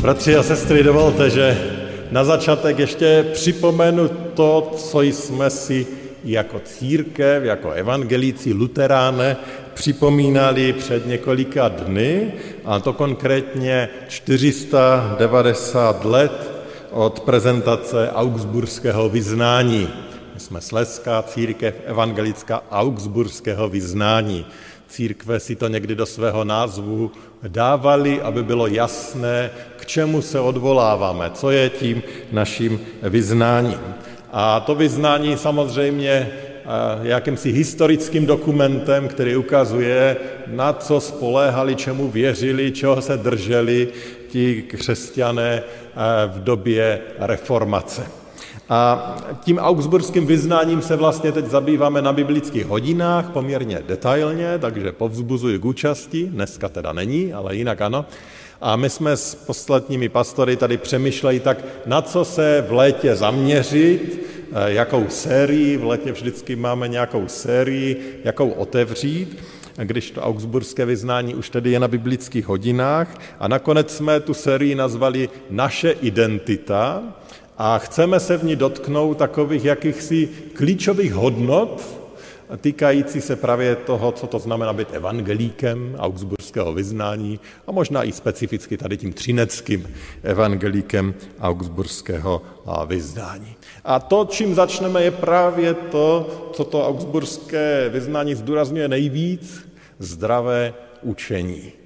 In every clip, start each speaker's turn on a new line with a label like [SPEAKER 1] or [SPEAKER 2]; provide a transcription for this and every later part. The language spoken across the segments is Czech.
[SPEAKER 1] Bratři a sestry, dovolte, že na začátek ještě připomenu to, co jsme si jako církev, jako evangelíci, luteráne připomínali před několika dny, a to konkrétně 490 let od prezentace augsburského vyznání. My jsme Sleská církev evangelická augsburského vyznání. Církve si to někdy do svého názvu dávali, aby bylo jasné, k čemu se odvoláváme, co je tím naším vyznáním. A to vyznání samozřejmě eh, jakýmsi historickým dokumentem, který ukazuje, na co spoléhali, čemu věřili, čeho se drželi ti křesťané eh, v době reformace. A tím augsburským vyznáním se vlastně teď zabýváme na biblických hodinách poměrně detailně, takže povzbuzuji k účasti, dneska teda není, ale jinak ano. A my jsme s posledními pastory tady přemýšleli tak, na co se v létě zaměřit, eh, jakou sérii, v létě vždycky máme nějakou sérii, jakou otevřít, když to augsburské vyznání už tedy je na biblických hodinách. A nakonec jsme tu sérii nazvali Naše identita, a chceme se v ní dotknout takových jakýchsi klíčových hodnot, týkající se právě toho, co to znamená být evangelíkem augsburského vyznání a možná i specificky tady tím třineckým evangelíkem augsburského vyznání. A to, čím začneme, je právě to, co to augsburské vyznání zdůrazňuje nejvíc, zdravé učení.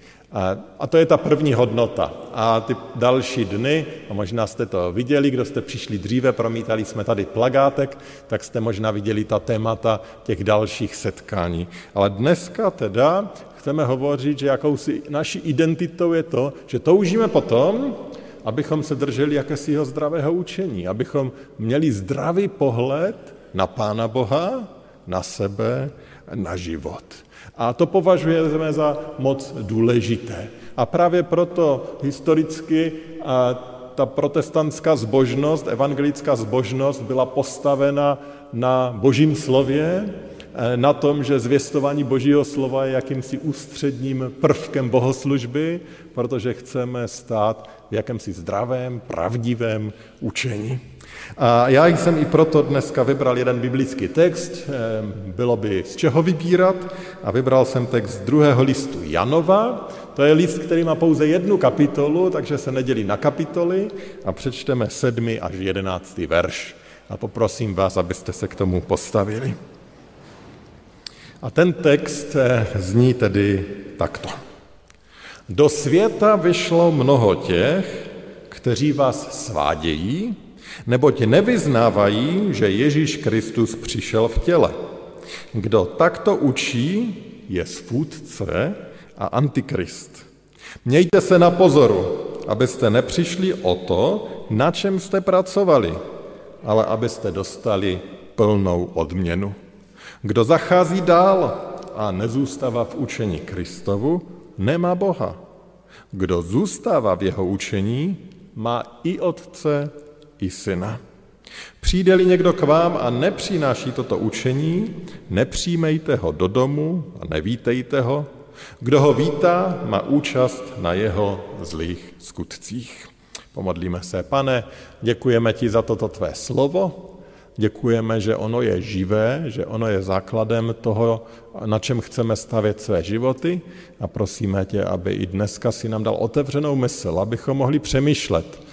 [SPEAKER 1] A to je ta první hodnota. A ty další dny, a možná jste to viděli, kdo jste přišli dříve, promítali jsme tady plagátek, tak jste možná viděli ta témata těch dalších setkání. Ale dneska teda chceme hovořit, že jakousi naší identitou je to, že toužíme potom, abychom se drželi jakésiho zdravého učení, abychom měli zdravý pohled na Pána Boha, na sebe, na život. A to považujeme za moc důležité. A právě proto historicky ta protestantská zbožnost, evangelická zbožnost byla postavena na božím slově, e, na tom, že zvěstování božího slova je jakýmsi ústředním prvkem bohoslužby, protože chceme stát v jakémsi zdravém, pravdivém učení. A já jsem i proto dneska vybral jeden biblický text, ehm, bylo by z čeho vybírat, a vybral jsem text z druhého listu Janova, to je list, který má pouze jednu kapitolu, takže se nedělí na kapitoly a přečteme sedmi až jedenáctý verš. A poprosím vás, abyste se k tomu postavili. A ten text eh, zní tedy takto. Do světa vyšlo mnoho těch, kteří vás svádějí, neboť nevyznávají, že Ježíš Kristus přišel v těle. Kdo takto učí, je svůdce a antikrist. Mějte se na pozoru, abyste nepřišli o to, na čem jste pracovali, ale abyste dostali plnou odměnu. Kdo zachází dál a nezůstává v učení Kristovu, nemá Boha. Kdo zůstává v jeho učení, má i Otce, i Syna. Přijde-li někdo k vám a nepřináší toto učení, nepřijmejte ho do domu a nevítejte ho. Kdo ho vítá, má účast na jeho zlých skutcích. Pomodlíme se. Pane, děkujeme ti za toto tvé slovo, děkujeme, že ono je živé, že ono je základem toho, na čem chceme stavět své životy a prosíme tě, aby i dneska si nám dal otevřenou mysl, abychom mohli přemýšlet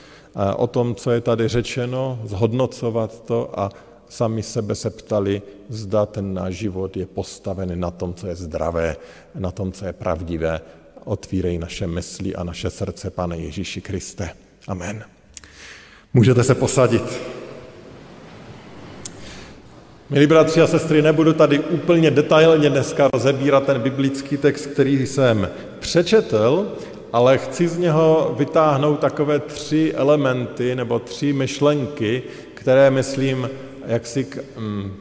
[SPEAKER 1] o tom, co je tady řečeno, zhodnocovat to a sami sebe se ptali, zda ten náš život je postaven na tom, co je zdravé, na tom, co je pravdivé. Otvírej naše mysli a naše srdce, Pane Ježíši Kriste. Amen. Můžete se posadit. Milí bratři a sestry, nebudu tady úplně detailně dneska rozebírat ten biblický text, který jsem přečetl, ale chci z něho vytáhnout takové tři elementy nebo tři myšlenky, které, myslím, jak si mm,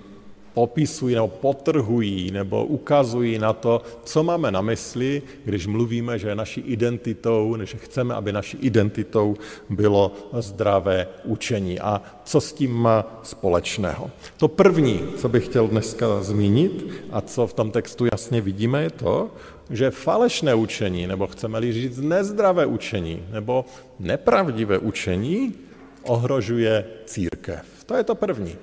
[SPEAKER 1] popisují nebo potrhují nebo ukazují na to, co máme na mysli, když mluvíme, že naší identitou, že chceme, aby naší identitou bylo zdravé učení. A co s tím má společného? To první, co bych chtěl dneska zmínit a co v tom textu jasně vidíme, je to, že falešné učení, nebo chceme-li říct nezdravé učení, nebo nepravdivé učení, ohrožuje církev. To je to první.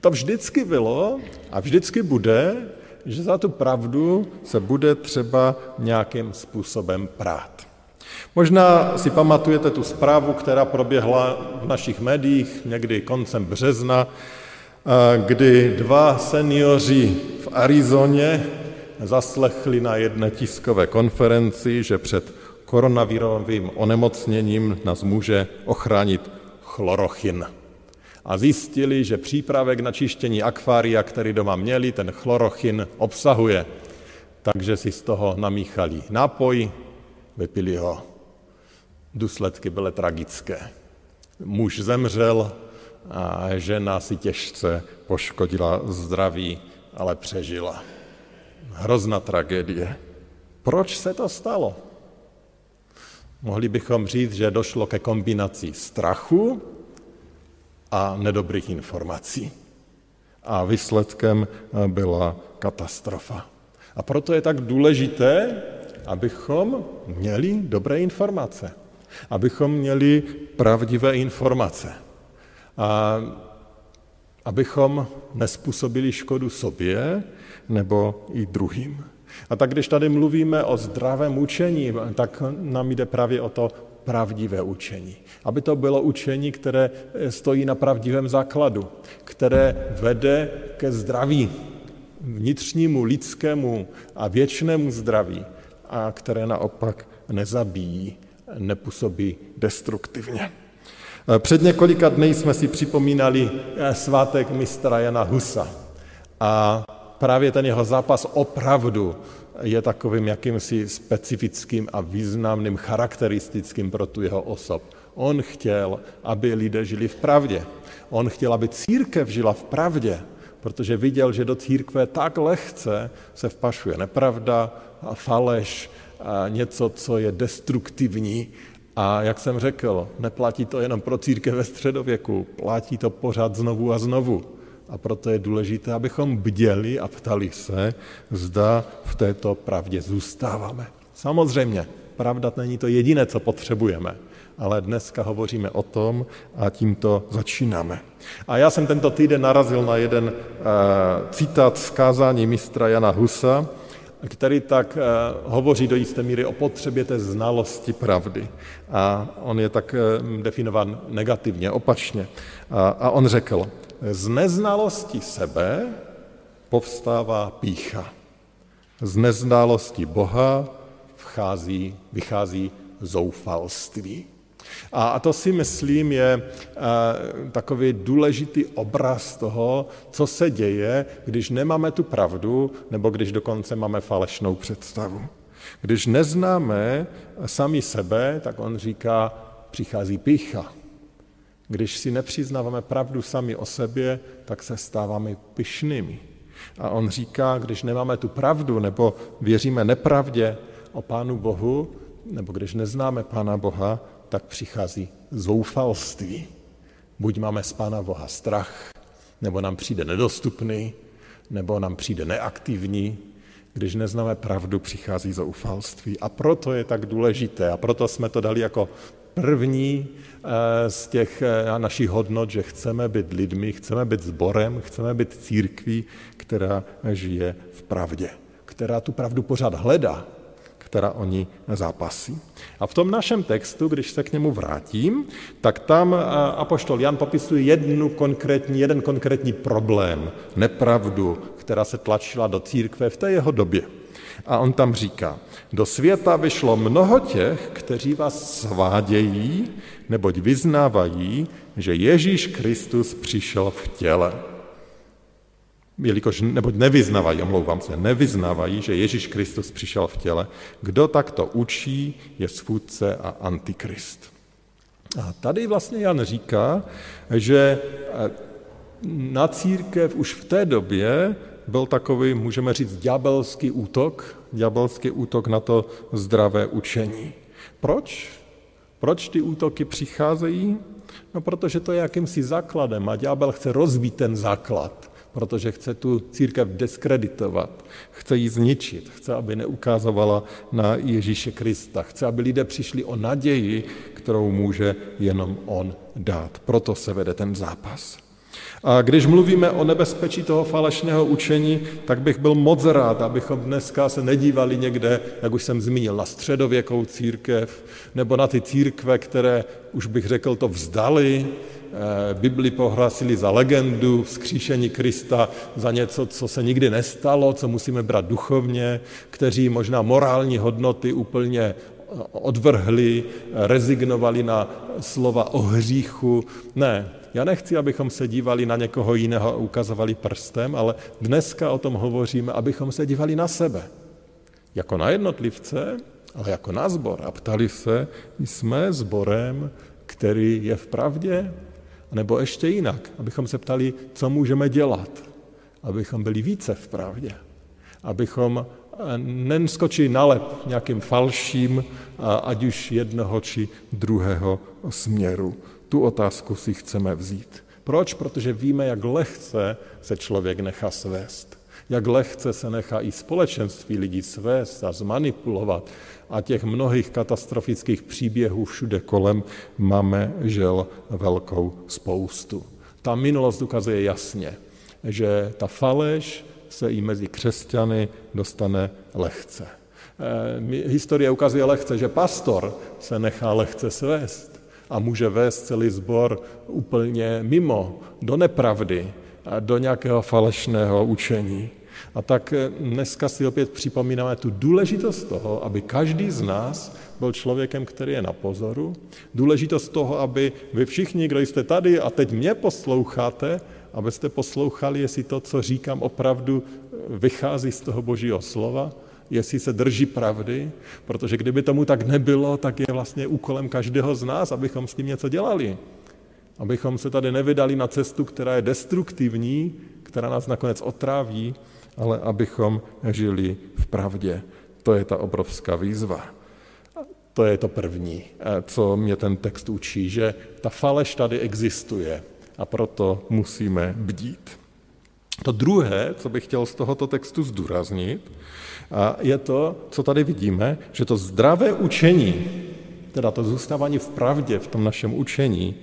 [SPEAKER 1] To vždycky bylo a vždycky bude, že za tu pravdu se bude třeba nějakým způsobem prát. Možná si pamatujete tu zprávu, která proběhla v našich médiích někdy koncem března, kdy dva seniori v Arizoně zaslechli na jedné tiskové konferenci, že před koronavirovým onemocněním nás může ochránit chlorochin a zjistili, že přípravek na čištění akvária, který doma měli, ten chlorochin obsahuje. Takže si z toho namíchali nápoj, vypili ho. Důsledky byly tragické. Muž zemřel a žena si těžce poškodila zdraví, ale přežila. Hrozná tragédie. Proč se to stalo? Mohli bychom říct, že došlo ke kombinaci strachu a nedobrých informací. A výsledkem eh, byla katastrofa. A proto je tak důležité, abychom měli dobré informace, abychom měli pravdivé informace, a abychom nespůsobili škodu sobě nebo i druhým. A tak když tady mluvíme o zdravém učení, tak nám jde právě o to pravdivé učení. Aby to bylo učení, které stojí na pravdivém základu, které vede ke zdraví, vnitřnímu, lidskému a věčnému zdraví a které naopak nezabíjí, nepůsobí destruktivně. Před několika dny jsme si připomínali svátek mistra Jana Husa a právě ten jeho zápas opravdu je takovým jakýmsi specifickým a významným charakteristickým pro tu jeho osob. On chtěl, aby lidé žili v pravdě. On chtěl, aby církev žila v pravdě, protože viděl, že do církve tak lehce se vpašuje nepravda a faleš, a něco, co je destruktivní. A jak jsem řekl, neplatí to jenom pro církev ve středověku, platí to pořád znovu a znovu. A proto je důležité, abychom bděli a ptali se, zda v této pravdě zůstáváme. Samozřejmě, pravda není to jediné, co potřebujeme, ale dneska hovoříme o tom a tímto začínáme. A já jsem tento týden narazil na jeden uh, citát z kázání mistra Jana Husa, který tak uh, hovoří do jisté míry o potřebě té znalosti pravdy. A on je tak uh, definován negativně, opačně. A, a on řekl, z neznalosti sebe povstává pícha. Z neznalosti Boha vchází, vychází zoufalství. A to si myslím je takový důležitý obraz toho, co se děje, když nemáme tu pravdu, nebo když dokonce máme falešnou představu. Když neznáme sami sebe, tak on říká, přichází pícha. Když si nepřiznáváme pravdu sami o sobě, tak se stáváme pyšnými. A on říká, když nemáme tu pravdu nebo věříme nepravdě o Pánu Bohu, nebo když neznáme Pána Boha, tak přichází zoufalství. Buď máme z Pána Boha strach, nebo nám přijde nedostupný, nebo nám přijde neaktivní. Když neznáme pravdu, přichází zoufalství. A proto je tak důležité, a proto jsme to dali jako první eh, z těch eh, našich hodnot, že chceme být lidmi, chceme být sborem, chceme být církví, která žije v pravdě, která tu pravdu pořád hledá, která o ní zápasí. A v tom našem textu, když se k němu vrátím, tak tam eh, apoštol Jan popisuje jednu konkrétní, jeden konkrétní problém, nepravdu, která se tlačila do církve v té jeho době. A on tam říká, do světa vyšlo mnoho těch, kteří vás svádějí, neboť vyznávají, že Ježíš Kristus přišel v těle. jelikož, nebo nevyznavají, omlouvám se, nevyznavají, že Ježíš Kristus přišel v těle. Kdo takto učí, je svůdce a antikrist. A tady vlastně Jan říká, že eh, na církev už v té době byl takový, můžeme říct, ďábelský útok, ďábelský útok na to zdravé učení. Proč? Proč ty útoky přicházejí? No, protože to je jakýmsi základem a ďábel chce rozbít ten základ, protože chce tu církev diskreditovat, chce ji zničit, chce, aby neukázovala na Ježíše Krista, chce, aby lidé přišli o naději, kterou může jenom on dát. Proto se vede ten zápas. A když mluvíme o nebezpečí toho falešného učení, tak bych byl moc rád, abychom dneska se nedívali někde, jak už jsem zmínil, na středověkou církev, nebo na ty církve, které, už bych řekl, to vzdali, eh, Bibli pohlásili za legendu vzkříšení Krista, za něco, co se nikdy nestalo, co musíme brát duchovně, kteří možná morální hodnoty úplně odvrhli, rezignovali na slova o hříchu. Ne, já nechci, abychom se dívali na někoho jiného a ukazovali prstem, ale dneska o tom hovoříme, abychom se dívali na sebe. Jako na jednotlivce, ale jako na zbor. A ptali se, jsme zborem, který je v pravdě? Nebo ještě jinak, abychom se ptali, co můžeme dělat, abychom byli více v pravdě, abychom nenskočili na lep nějakým falším, ať už jednoho či druhého směru. Tu otázku si chceme vzít. Proč? Protože víme, jak lehce se člověk nechá svést. Jak lehce se nechá i společenství lidí svést a zmanipulovat. A těch mnohých katastrofických příběhů všude kolem máme, žel, velkou spoustu. Ta minulost ukazuje jasně, že ta faleš se i mezi křesťany dostane lehce. Eh, historie ukazuje lehce, že pastor se nechá lehce svést a může vést celý sbor úplně mimo, do nepravdy, do nějakého falešného učení. A tak eh, dneska si opět připomínáme tu důležitost toho, aby každý z nás byl člověkem, který je na pozoru. Důležitost toho, aby vy všichni, kdo jste tady a teď mě posloucháte, abyste poslouchali, jestli to, co říkám, opravdu vychází z toho božího slova, jestli se drží pravdy, protože kdyby tomu tak nebylo, tak je vlastně úkolem každého z nás, abychom s tím něco dělali. Abychom se tady nevydali na cestu, která je destruktivní, která nás nakonec otráví, ale abychom žili v pravdě. To je ta obrovská výzva. To je to první, eh, co mě ten text učí, že ta faleš tady existuje a proto musíme bdít. To druhé, co bych chtěl z tohoto textu zdůraznit, a je to, co tady vidíme, že to zdravé učení, teda to zůstávání v pravdě v tom našem učení,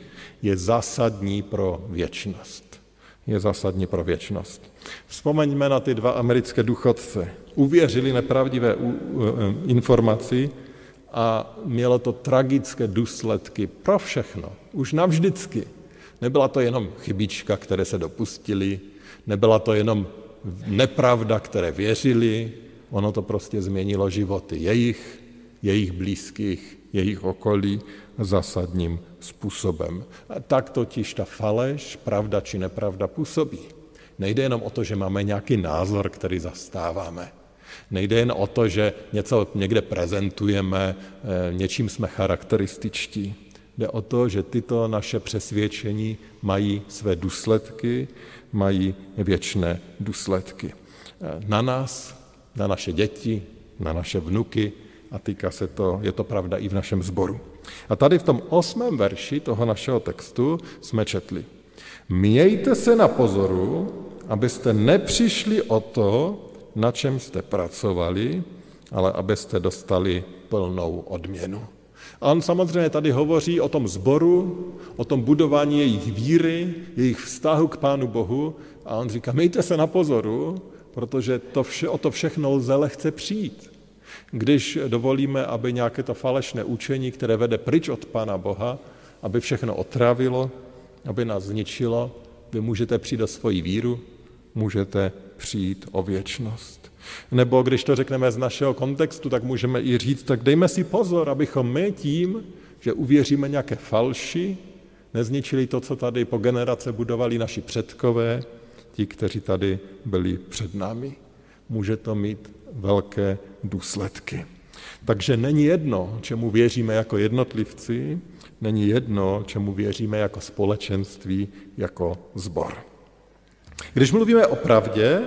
[SPEAKER 1] je zásadní pro věčnost. Je zásadní pro věčnost. Vzpomeňme na ty dva americké důchodce. Uvěřili nepravdivé informaci a mělo to tragické důsledky pro všechno. Už navždycky. Nebyla to jenom chybička, které se dopustili, nebyla to jenom nepravda, které věřili, ono to prostě změnilo životy jejich, jejich blízkých, jejich okolí zásadním způsobem. A tak totiž ta faleš, pravda či nepravda, působí. Nejde jenom o to, že máme nějaký názor, který zastáváme. Nejde jen o to, že něco někde prezentujeme, eh, něčím jsme charakterističtí. Jde o to, že tyto naše přesvědčení mají své důsledky, mají věčné důsledky. Eh, na nás, na naše děti, na naše vnuky a týká se to, je to pravda i v našem sboru. A tady v tom osmém verši toho našeho textu jsme četli. Mějte se na pozoru, abyste nepřišli o to, na čem jste pracovali, ale abyste dostali plnou odměnu. A on samozřejmě tady hovoří o tom zboru, o tom budování jejich víry, jejich vztahu k Pánu Bohu a on říká, mějte se na pozoru, protože to vše, o to všechno lze lehce přijít. Když dovolíme, aby nějaké to falešné učení, které vede pryč od Pána Boha, aby všechno otravilo, aby nás zničilo, vy můžete přijít o svoji víru, můžete přijít o věčnost. Nebo když to řekneme z našeho kontextu, tak můžeme i říct, tak dejme si pozor, abychom my tím, že uvěříme nějaké falši, nezničili to, co tady po generace budovali naši předkové, ti, kteří tady byli před námi. Může to mít velké důsledky. Takže není jedno, čemu věříme jako jednotlivci, není jedno, čemu věříme jako společenství, jako zbor. Když mluvíme o pravdě,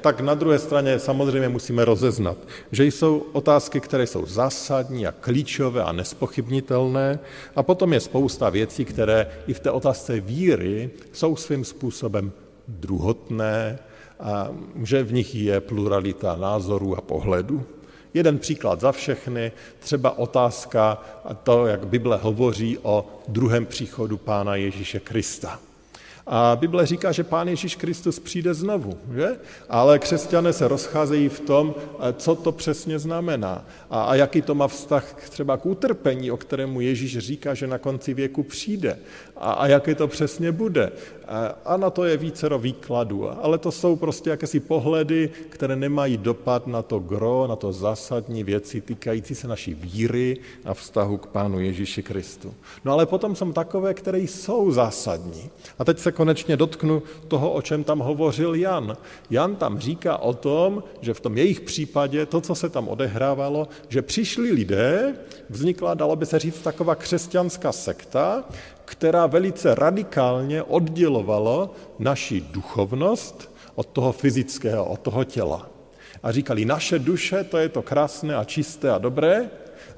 [SPEAKER 1] tak na druhé straně samozřejmě musíme rozeznat, že jsou otázky, které jsou zásadní a klíčové a nespochybnitelné a potom je spousta věcí, které i v té otázce víry jsou svým způsobem druhotné a že v nich je pluralita názorů a pohledů. Jeden příklad za všechny, třeba otázka to, jak Bible hovoří o druhém příchodu Pána Ježíše Krista. A Bible říká, že Pán Ježíš Kristus přijde znovu, že? Ale křesťané se rozcházejí v tom, co to přesně znamená a, a jaký to má vztah třeba k utrpení, o kterému Ježíš říká, že na konci věku přijde a, a jaké to přesně bude. A na to je vícero výkladů, ale to jsou prostě jakési pohledy, které nemají dopad na to gro, na to zásadní věci týkající se naší víry a vztahu k Pánu Ježíši Kristu. No ale potom jsou takové, které jsou zásadní. A teď se konečně dotknu toho, o čem tam hovořil Jan. Jan tam říká o tom, že v tom jejich případě to, co se tam odehrávalo, že přišli lidé, vznikla, dalo by se říct, taková křesťanská sekta, která velice radikálně oddělovala naši duchovnost od toho fyzického, od toho těla. A říkali, naše duše, to je to krásné a čisté a dobré,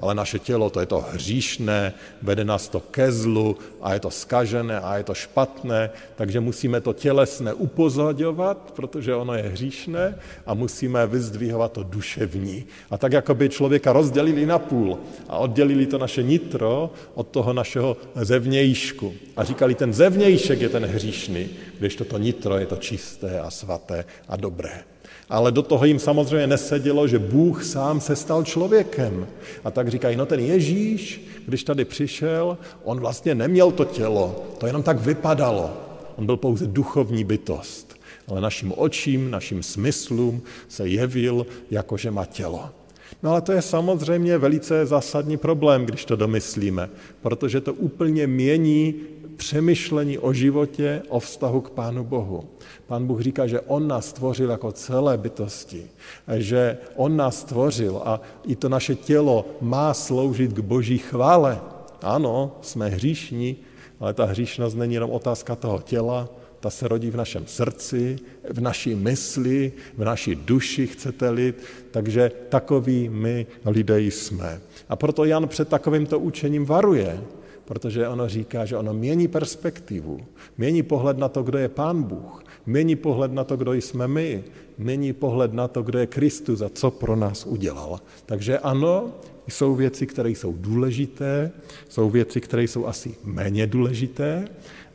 [SPEAKER 1] ale naše tělo to je to hříšné, vede nás to ke zlu a je to skažené a je to špatné, takže musíme to tělesné upozadovat, protože ono je hříšné a musíme vyzdvihovat to duševní. A tak jako by člověka rozdělili na půl a oddělili to naše nitro od toho našeho zevnějšku. A říkali, ten zevnějšek je ten hříšný, když toto nitro je to čisté a svaté a dobré ale do toho jim samozřejmě nesedělo, že Bůh sám se stal člověkem. A tak říkají, no ten Ježíš, když tady přišel, on vlastně neměl to tělo, to jenom tak vypadalo. On byl pouze duchovní bytost, ale našim očím, našim smyslům se jevil, jako že má tělo. No ale to je samozřejmě velice zásadní problém, když to domyslíme, protože to úplně mění přemýšlení o životě, o vztahu k Pánu Bohu. Pán Bůh říká, že On nás stvořil jako celé bytosti, že On nás stvořil a i to naše tělo má sloužit k boží chvále. Ano, jsme hříšní, ale ta hříšnost není jenom otázka toho těla, ta se rodí v našem srdci, v naší mysli, v naší duši, chcete-li, takže takový my lidé jsme. A proto Jan před takovýmto učením varuje, protože ono říká, že ono mění perspektivu, mění pohled na to, kdo je Pán Bůh, mění pohled na to, kdo jsme my, mění pohled na to, kdo je Kristus a co pro nás udělal. Takže ano, jsou věci, které jsou důležité, jsou věci, které jsou asi méně důležité,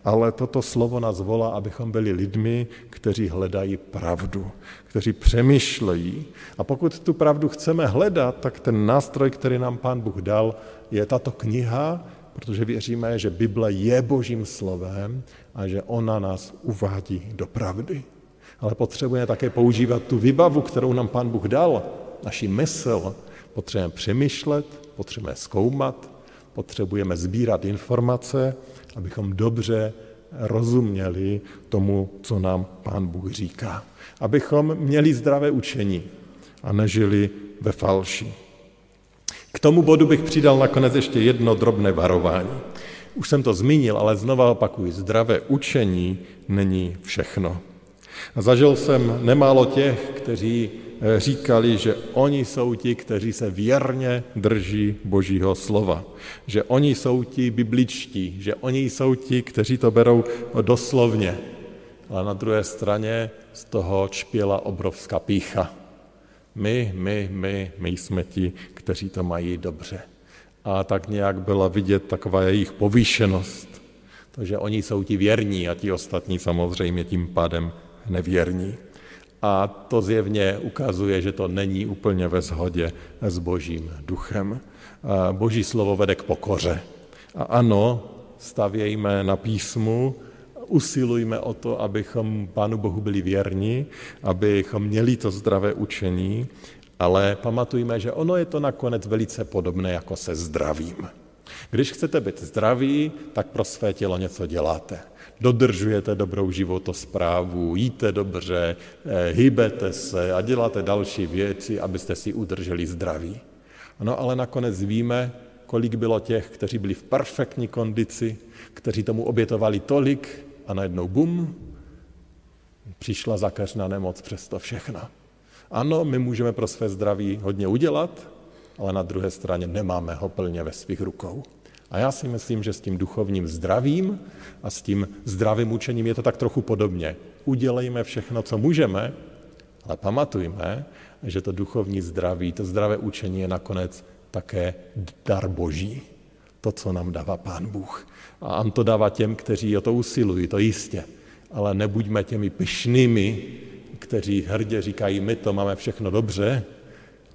[SPEAKER 1] ale toto slovo nás volá, abychom byli lidmi, kteří hledají pravdu, kteří přemýšlejí. A pokud tu pravdu chceme hledat, tak ten nástroj, který nám Pán Bůh dal, je tato kniha, protože věříme, že Bible je božím slovem a že ona nás uvádí do pravdy. Ale potřebujeme také používat tu vybavu, kterou nám Pán Bůh dal, naši mysl. Potřebujeme přemýšlet, potřebujeme zkoumat, potřebujeme sbírat informace, abychom dobře rozuměli tomu, co nám Pán Bůh říká. Abychom měli zdravé učení a nežili ve falši. K tomu bodu bych přidal nakonec ještě jedno drobné varování. Už jsem to zmínil, ale znova opakuju, zdravé učení není všechno. Zažil jsem nemálo těch, kteří říkali, že oni jsou ti, kteří se věrně drží Božího slova, že oni jsou ti bibličtí, že oni jsou ti, kteří to berou doslovně. Ale na druhé straně z toho čpěla obrovská pícha. My, my, my, my jsme ti, kteří to mají dobře. A tak nějak byla vidět taková jejich povýšenost. Takže oni jsou ti věrní a ti ostatní samozřejmě tím pádem nevěrní. A to zjevně ukazuje, že to není úplně ve shodě s božím duchem. Boží slovo vede k pokoře. A ano, stavějme na písmu, usilujme o to, abychom Pánu Bohu byli věrni, abychom měli to zdravé učení, ale pamatujme, že ono je to nakonec velice podobné jako se zdravím. Když chcete být zdraví, tak pro své tělo něco děláte. Dodržujete dobrou životosprávu, jíte dobře, eh, hýbete se a děláte další věci, abyste si udrželi zdraví. No ale nakonec víme, kolik bylo těch, kteří byli v perfektní kondici, kteří tomu obětovali tolik a najednou bum, přišla zakařná nemoc přes to všechno. Ano, my můžeme pro své zdraví hodně udělat, ale na druhé straně nemáme ho plně ve svých rukou. A já si myslím, že s tím duchovním zdravím a s tím zdravým učením je to tak trochu podobně. Udělejme všechno, co můžeme, ale pamatujme, že to duchovní zdraví, to zdravé učení je nakonec také dar boží. To, co nám dává Pán Bůh. A on to dává těm, kteří o to usilují, to jistě. Ale nebuďme těmi pyšnými, kteří hrdě říkají, my to máme všechno dobře,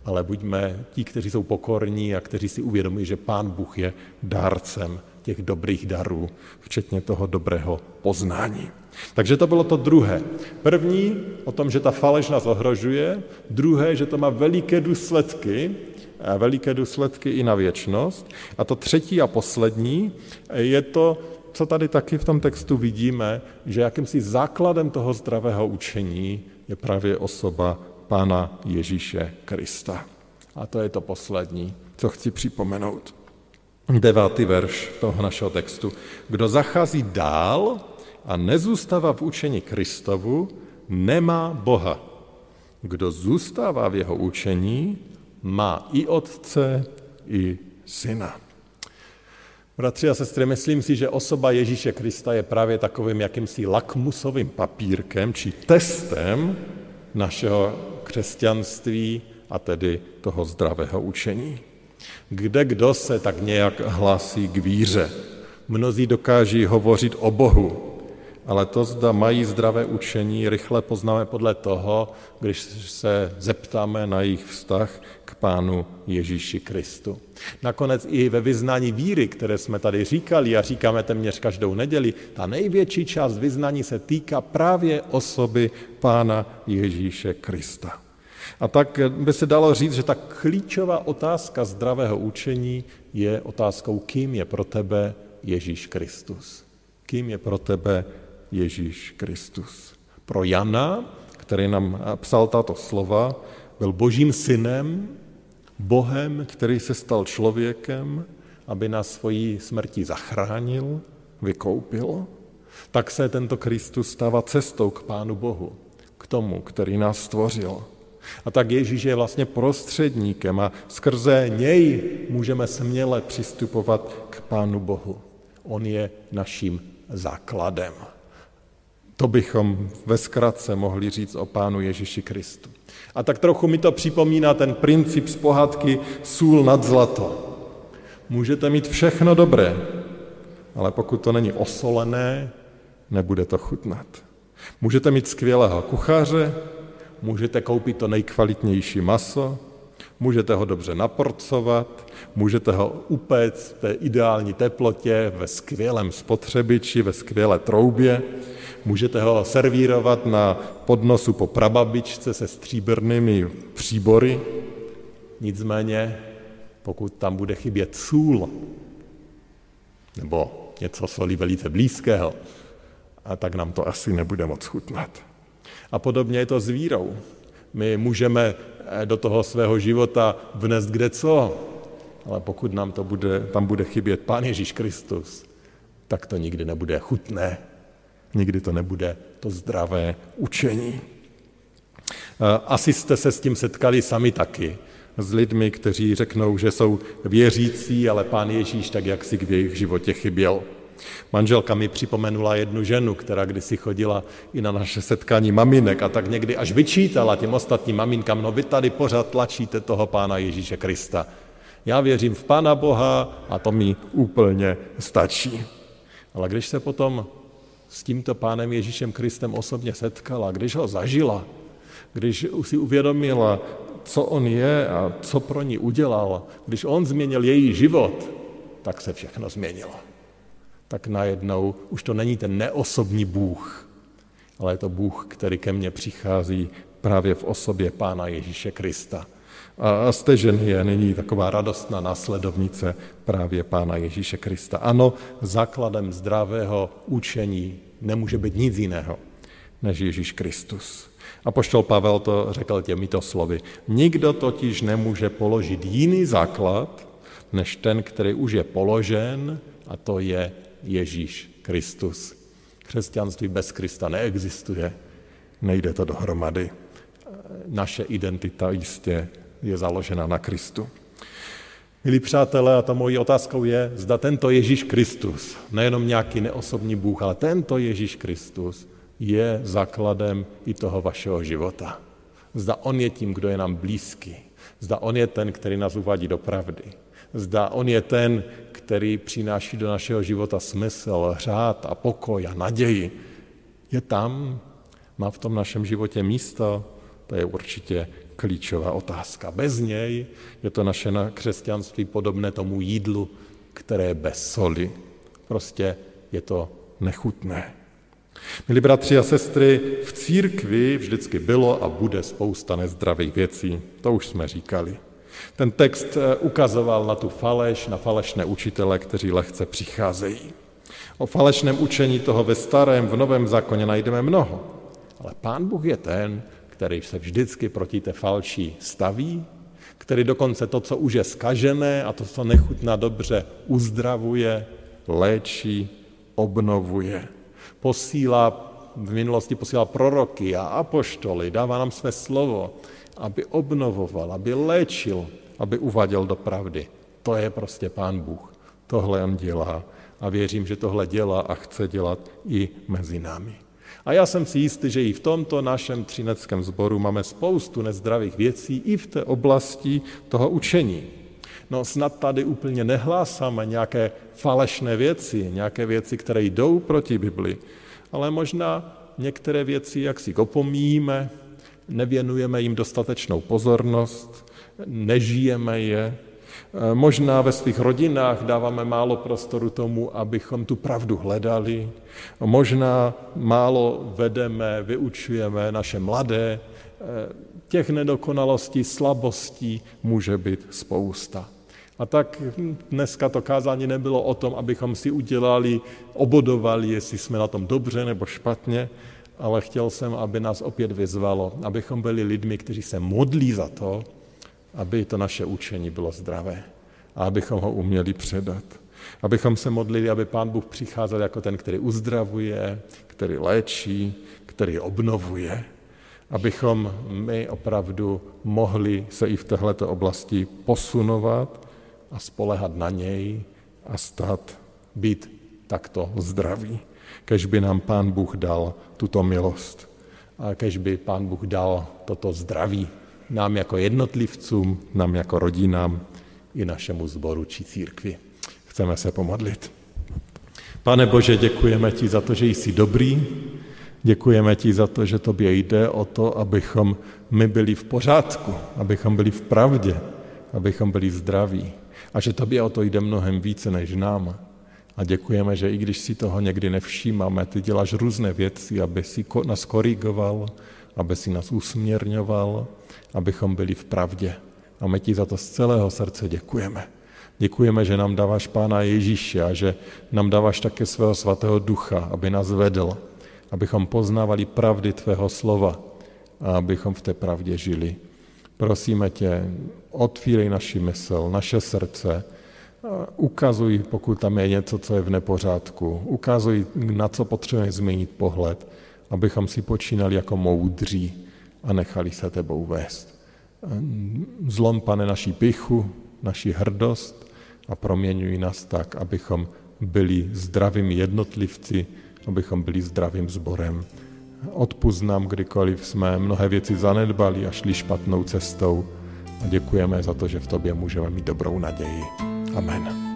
[SPEAKER 1] ale buďme ti, kteří jsou pokorní a kteří si uvědomují, že Pán Bůh je dárcem těch dobrých darů, včetně toho dobrého poznání. Takže to bylo to druhé. První o tom, že ta faleš nás ohrožuje, druhé, že to má veliké důsledky, veliké důsledky i na věčnost. A to třetí a poslední je to, co tady taky v tom textu vidíme, že jakýmsi základem toho zdravého učení je právě osoba Pána Ježíše Krista. A to je to poslední, co chci připomenout. Devátý verš toho našeho textu. Kdo zachází dál a nezůstává v učení Kristovu, nemá Boha. Kdo zůstává v jeho učení, má i otce, i syna. Bratři a sestry, myslím si, že osoba Ježíše Krista je právě takovým jakýmsi lakmusovým papírkem či testem našeho křesťanství a tedy toho zdravého učení. Kde kdo se tak nějak hlásí k víře. Mnozí dokáží hovořit o Bohu, ale to, zda mají zdravé učení, rychle poznáme podle toho, když se zeptáme na jejich vztah k Pánu Ježíši Kristu. Nakonec i ve vyznání víry, které jsme tady říkali a říkáme téměř každou neděli, ta největší část vyznání se týká právě osoby Pána Ježíše Krista. A tak by se dalo říct, že ta klíčová otázka zdravého učení je otázkou, kým je pro tebe Ježíš Kristus. Kým je pro tebe Ježíš Kristus. Pro Jana, který nám psal tato slova, byl božím synem, Bohem, který se stal člověkem, aby nás svojí smrti zachránil, vykoupil, tak se tento Kristus stává cestou k Pánu Bohu, k tomu, který nás stvořil. A tak Ježíš je vlastně prostředníkem a skrze něj můžeme směle přistupovat k Pánu Bohu. On je naším základem. To bychom ve zkratce mohli říct o Pánu Ježíši Kristu. A tak trochu mi to připomíná ten princip z pohádky sůl nad zlato. Můžete mít všechno dobré, ale pokud to není osolené, nebude to chutnat. Můžete mít skvělého kuchaře, můžete koupit to nejkvalitnější maso, můžete ho dobře naporcovat, můžete ho upéct v té ideální teplotě, ve skvělém spotřebiči, ve skvělé troubě, můžete ho servírovat na podnosu po prababičce se stříbrnými příbory, nicméně pokud tam bude chybět sůl nebo něco solí velice blízkého, a tak nám to asi nebude moc chutnat. A podobně je to s vírou. My můžeme eh, do toho svého života vnést kde co, ale pokud nám to bude, tam bude chybět Pán Ježíš Kristus, tak to nikdy nebude chutné, nikdy to nebude to zdravé učení. Eh, asi jste se s tím setkali sami taky, s lidmi, kteří řeknou, že jsou věřící, ale pán Ježíš tak jak si v jejich životě chyběl. Manželka mi připomenula jednu ženu, která kdysi chodila i na naše setkání maminek a tak někdy až vyčítala těm ostatním maminkám, no vy tady pořád tlačíte toho pána Ježíše Krista. Já věřím v Pána Boha a to mi úplně stačí. Ale když se potom s tímto pánem Ježíšem Kristem osobně setkala, když ho zažila, když si uvědomila, co on je a co pro ní udělal, když on změnil její život, tak se všechno změnilo tak najednou už to není ten neosobní Bůh, ale je to Bůh, který ke mně přichází právě v osobě Pána Ježíše Krista. A Stežen je nyní taková radostná následovnice právě Pána Ježíše Krista. Ano, základem zdravého učení nemůže být nic jiného než Ježíš Kristus. A poštol Pavel to řekl těmito slovy. Nikdo totiž nemůže položit jiný základ, než ten, který už je položen, a to je Ježíš Kristus. Křesťanství bez Krista neexistuje, nejde to dohromady. Naše identita jistě je založena na Kristu. Milí přátelé, a ta mojí otázkou je, zda tento Ježíš Kristus, nejenom nějaký neosobní Bůh, ale tento Ježíš Kristus je základem i toho vašeho života. Zda On je tím, kdo je nám blízký. Zda On je ten, který nás uvádí do pravdy. Zda On je ten, který přináší do našeho života smysl, řád a pokoj a naději. Je tam, má v tom našem životě místo, to je určitě klíčová otázka. Bez něj je to naše křesťanství podobné tomu jídlu, které je bez soli. Prostě je to nechutné. Milí bratři a sestry, v církvi vždycky bylo a bude spousta nezdravých věcí. To už jsme říkali. Ten text eh, ukazoval na tu faleš, na falešné učitele, kteří lehce přicházejí. O falešném učení toho ve starém, v novém zákoně najdeme mnoho. Ale pán Bůh je ten, který se vždycky proti té falší staví, který dokonce to, co už je skažené a to, co nechutná dobře, uzdravuje, léčí, obnovuje. Posílá, v minulosti posílá proroky a apoštoly, dává nám své slovo, aby obnovoval, aby léčil, aby uvaděl do pravdy. To je prostě Pán Bůh. Tohle on dělá a věřím, že tohle dělá a chce dělat i mezi námi. A já jsem si jistý, že i v tomto našem třineckém sboru máme spoustu nezdravých věcí i v té oblasti toho učení. No snad tady úplně nehlásáme nějaké falešné věci, nějaké věci, které jdou proti Bibli, ale možná některé věci jak si opomíjíme, nevěnujeme jim dostatečnou pozornost, nežijeme je, Eh, možná ve svých rodinách dáváme málo prostoru tomu, abychom tu pravdu hledali. Možná málo vedeme, vyučujeme naše mladé. Eh, těch nedokonalostí, slabostí může být spousta. A tak dneska to kázání nebylo o tom, abychom si udělali, obodovali, jestli jsme na tom dobře nebo špatně, ale chtěl jsem, aby nás opět vyzvalo, abychom byli lidmi, kteří se modlí za to, aby to naše učení bylo zdravé a abychom ho uměli předat. Abychom se modlili, aby Pán Bůh přicházel jako ten, který uzdravuje, který léčí, který obnovuje. Abychom my opravdu mohli se i v této oblasti posunovat a spolehat na něj a stát, být takto zdraví. Kež by nám Pán Bůh dal tuto milost a kež by Pán Bůh dal toto zdraví nám jako jednotlivcům, nám jako rodinám i našemu zboru či církvi. Chceme se pomodlit. Pane Bože, děkujeme ti za to, že jsi dobrý, děkujeme ti za to, že tobě jde o to, abychom my byli v pořádku, abychom byli v pravdě, abychom byli zdraví a že tobě o to jde mnohem více než nám. A děkujeme, že i když si toho někdy nevšímáme, ty děláš různé věci, aby si nás korigoval, aby si nás usměrňoval, abychom byli v pravdě. A my ti za to z celého srdce děkujeme. Děkujeme, že nám dáváš Pána Ježíše a že nám dáváš také svého svatého ducha, aby nás vedl, abychom poznávali pravdy tvého slova a abychom v té pravdě žili. Prosíme tě, otvírej naši mysl, naše srdce, ukazuj, pokud tam je něco, co je v nepořádku, ukazuj, na co potřebujeme změnit pohled, abychom si počínali jako moudří a nechali se tebou vést. Zlom, pane, naší pichu, naši hrdost a proměňuj nás tak, abychom byli zdravými jednotlivci, abychom byli zdravým zborem. Odpust nám, kdykoliv jsme mnohé věci zanedbali a šli špatnou cestou a děkujeme za to, že v tobě můžeme mít dobrou naději. Amen.